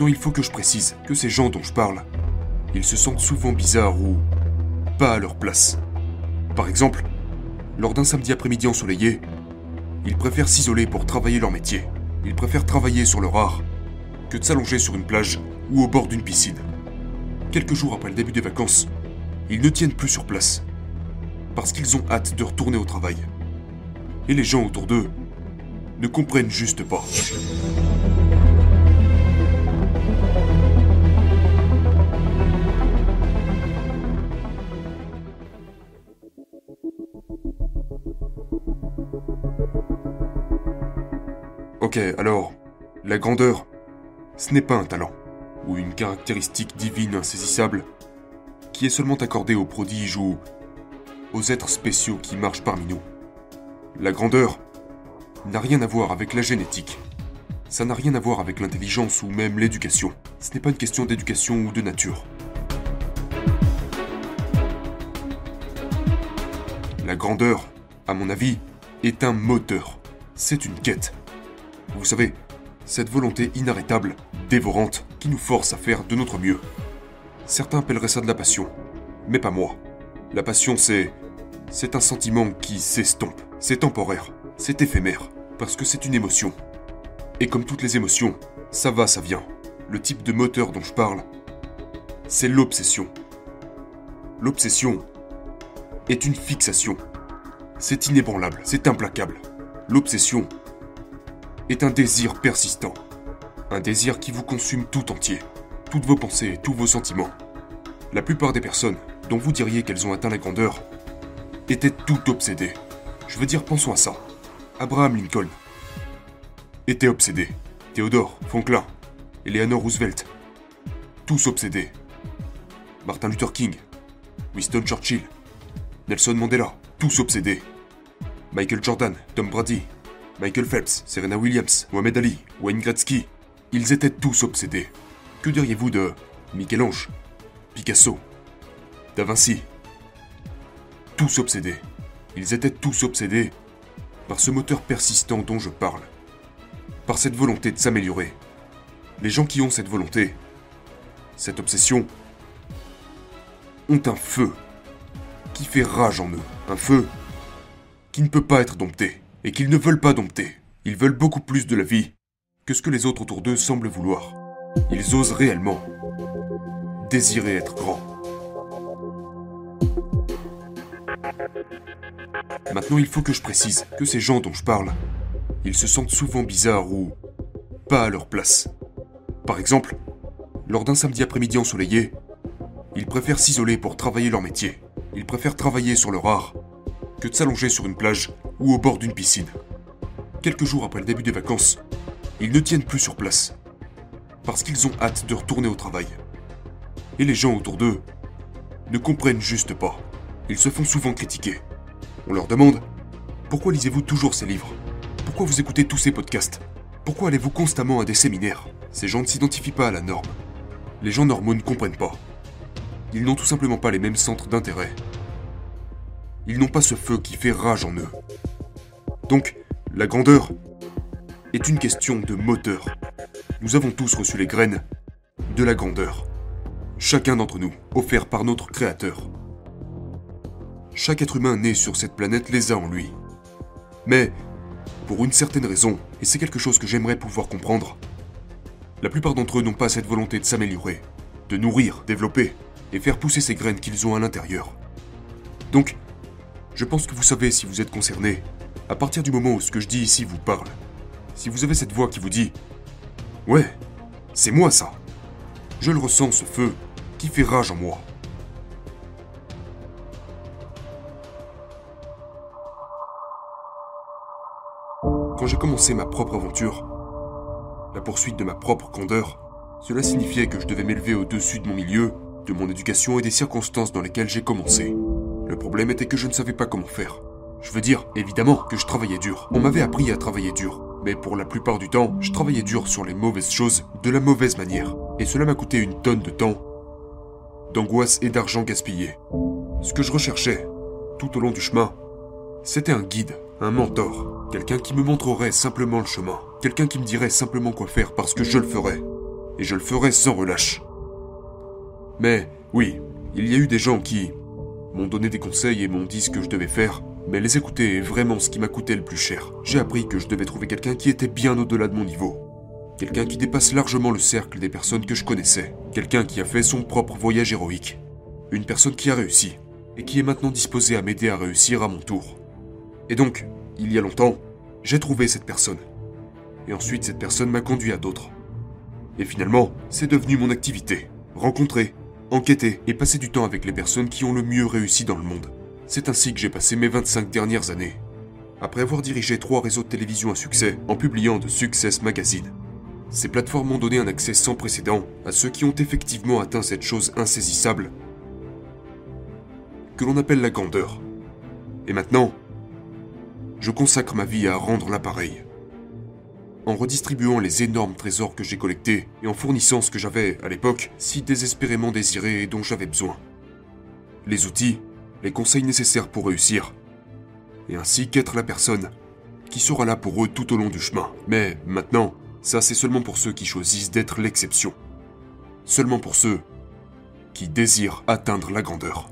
Maintenant, il faut que je précise que ces gens dont je parle, ils se sentent souvent bizarres ou pas à leur place. Par exemple, lors d'un samedi après-midi ensoleillé, ils préfèrent s'isoler pour travailler leur métier. Ils préfèrent travailler sur leur art que de s'allonger sur une plage ou au bord d'une piscine. Quelques jours après le début des vacances, ils ne tiennent plus sur place parce qu'ils ont hâte de retourner au travail. Et les gens autour d'eux ne comprennent juste pas. Ok, alors, la grandeur, ce n'est pas un talent, ou une caractéristique divine insaisissable, qui est seulement accordée aux prodiges ou aux êtres spéciaux qui marchent parmi nous. La grandeur n'a rien à voir avec la génétique. Ça n'a rien à voir avec l'intelligence ou même l'éducation. Ce n'est pas une question d'éducation ou de nature. La grandeur, à mon avis, est un moteur. C'est une quête. Vous savez, cette volonté inarrêtable, dévorante, qui nous force à faire de notre mieux. Certains appelleraient ça de la passion, mais pas moi. La passion, c'est... C'est un sentiment qui s'estompe. C'est temporaire. C'est éphémère. Parce que c'est une émotion. Et comme toutes les émotions, ça va, ça vient. Le type de moteur dont je parle, c'est l'obsession. L'obsession est une fixation. C'est inébranlable, c'est implacable. L'obsession est un désir persistant. Un désir qui vous consume tout entier. Toutes vos pensées, tous vos sentiments. La plupart des personnes dont vous diriez qu'elles ont atteint la grandeur étaient toutes obsédées. Je veux dire, pensons à ça. Abraham Lincoln était obsédé. Théodore, Franklin, Eleanor Roosevelt, tous obsédés. Martin Luther King, Winston Churchill, Nelson Mandela, tous obsédés. Michael Jordan, Tom Brady, Michael Phelps, Serena Williams, Mohamed Ali, Wayne Gretzky, ils étaient tous obsédés. Que diriez-vous de Michel-Ange, Picasso, Da Vinci? Tous obsédés. Ils étaient tous obsédés par ce moteur persistant dont je parle. Par cette volonté de s'améliorer. Les gens qui ont cette volonté, cette obsession, ont un feu qui fait rage en eux. Un feu qui ne peut pas être dompté et qu'ils ne veulent pas dompter. Ils veulent beaucoup plus de la vie que ce que les autres autour d'eux semblent vouloir. Ils osent réellement désirer être grands. Maintenant, il faut que je précise que ces gens dont je parle, ils se sentent souvent bizarres ou pas à leur place. Par exemple, lors d'un samedi après-midi ensoleillé, ils préfèrent s'isoler pour travailler leur métier. Ils préfèrent travailler sur leur art que de s'allonger sur une plage ou au bord d'une piscine. Quelques jours après le début des vacances, ils ne tiennent plus sur place. Parce qu'ils ont hâte de retourner au travail. Et les gens autour d'eux ne comprennent juste pas. Ils se font souvent critiquer. On leur demande Pourquoi lisez-vous toujours ces livres? Pourquoi vous écoutez tous ces podcasts? Pourquoi allez-vous constamment à des séminaires? Ces gens ne s'identifient pas à la norme. Les gens normaux ne comprennent pas. Ils n'ont tout simplement pas les mêmes centres d'intérêt. Ils n'ont pas ce feu qui fait rage en eux. Donc, la grandeur est une question de moteur. Nous avons tous reçu les graines de la grandeur. Chacun d'entre nous, offert par notre Créateur. Chaque être humain né sur cette planète les a en lui. Mais, pour une certaine raison, et c'est quelque chose que j'aimerais pouvoir comprendre, la plupart d'entre eux n'ont pas cette volonté de s'améliorer, de nourrir, développer et faire pousser ces graines qu'ils ont à l'intérieur. Donc, je pense que vous savez si vous êtes concerné, à partir du moment où ce que je dis ici vous parle. Si vous avez cette voix qui vous dit Ouais, c'est moi ça. Je le ressens, ce feu, qui fait rage en moi. Quand j'ai commencé ma propre aventure, la poursuite de ma propre grandeur, cela signifiait que je devais m'élever au-dessus de mon milieu, de mon éducation et des circonstances dans lesquelles j'ai commencé. Le problème était que je ne savais pas comment faire. Je veux dire, évidemment, que je travaillais dur. On m'avait appris à travailler dur. Mais pour la plupart du temps, je travaillais dur sur les mauvaises choses, de la mauvaise manière. Et cela m'a coûté une tonne de temps, d'angoisse et d'argent gaspillé. Ce que je recherchais, tout au long du chemin, c'était un guide, un mentor, quelqu'un qui me montrerait simplement le chemin, quelqu'un qui me dirait simplement quoi faire parce que je le ferais. et je le ferai sans relâche. Mais oui, il y a eu des gens qui m'ont donné des conseils et m'ont dit ce que je devais faire, mais les écouter est vraiment ce qui m'a coûté le plus cher. J'ai appris que je devais trouver quelqu'un qui était bien au-delà de mon niveau. Quelqu'un qui dépasse largement le cercle des personnes que je connaissais. Quelqu'un qui a fait son propre voyage héroïque. Une personne qui a réussi, et qui est maintenant disposée à m'aider à réussir à mon tour. Et donc, il y a longtemps, j'ai trouvé cette personne. Et ensuite, cette personne m'a conduit à d'autres. Et finalement, c'est devenu mon activité. Rencontrer, enquêter et passer du temps avec les personnes qui ont le mieux réussi dans le monde. C'est ainsi que j'ai passé mes 25 dernières années. Après avoir dirigé trois réseaux de télévision à succès en publiant de Success Magazine. Ces plateformes m'ont donné un accès sans précédent à ceux qui ont effectivement atteint cette chose insaisissable que l'on appelle la grandeur. Et maintenant, je consacre ma vie à rendre l'appareil en redistribuant les énormes trésors que j'ai collectés et en fournissant ce que j'avais, à l'époque, si désespérément désiré et dont j'avais besoin. Les outils, les conseils nécessaires pour réussir, et ainsi qu'être la personne qui sera là pour eux tout au long du chemin. Mais maintenant, ça c'est seulement pour ceux qui choisissent d'être l'exception. Seulement pour ceux qui désirent atteindre la grandeur.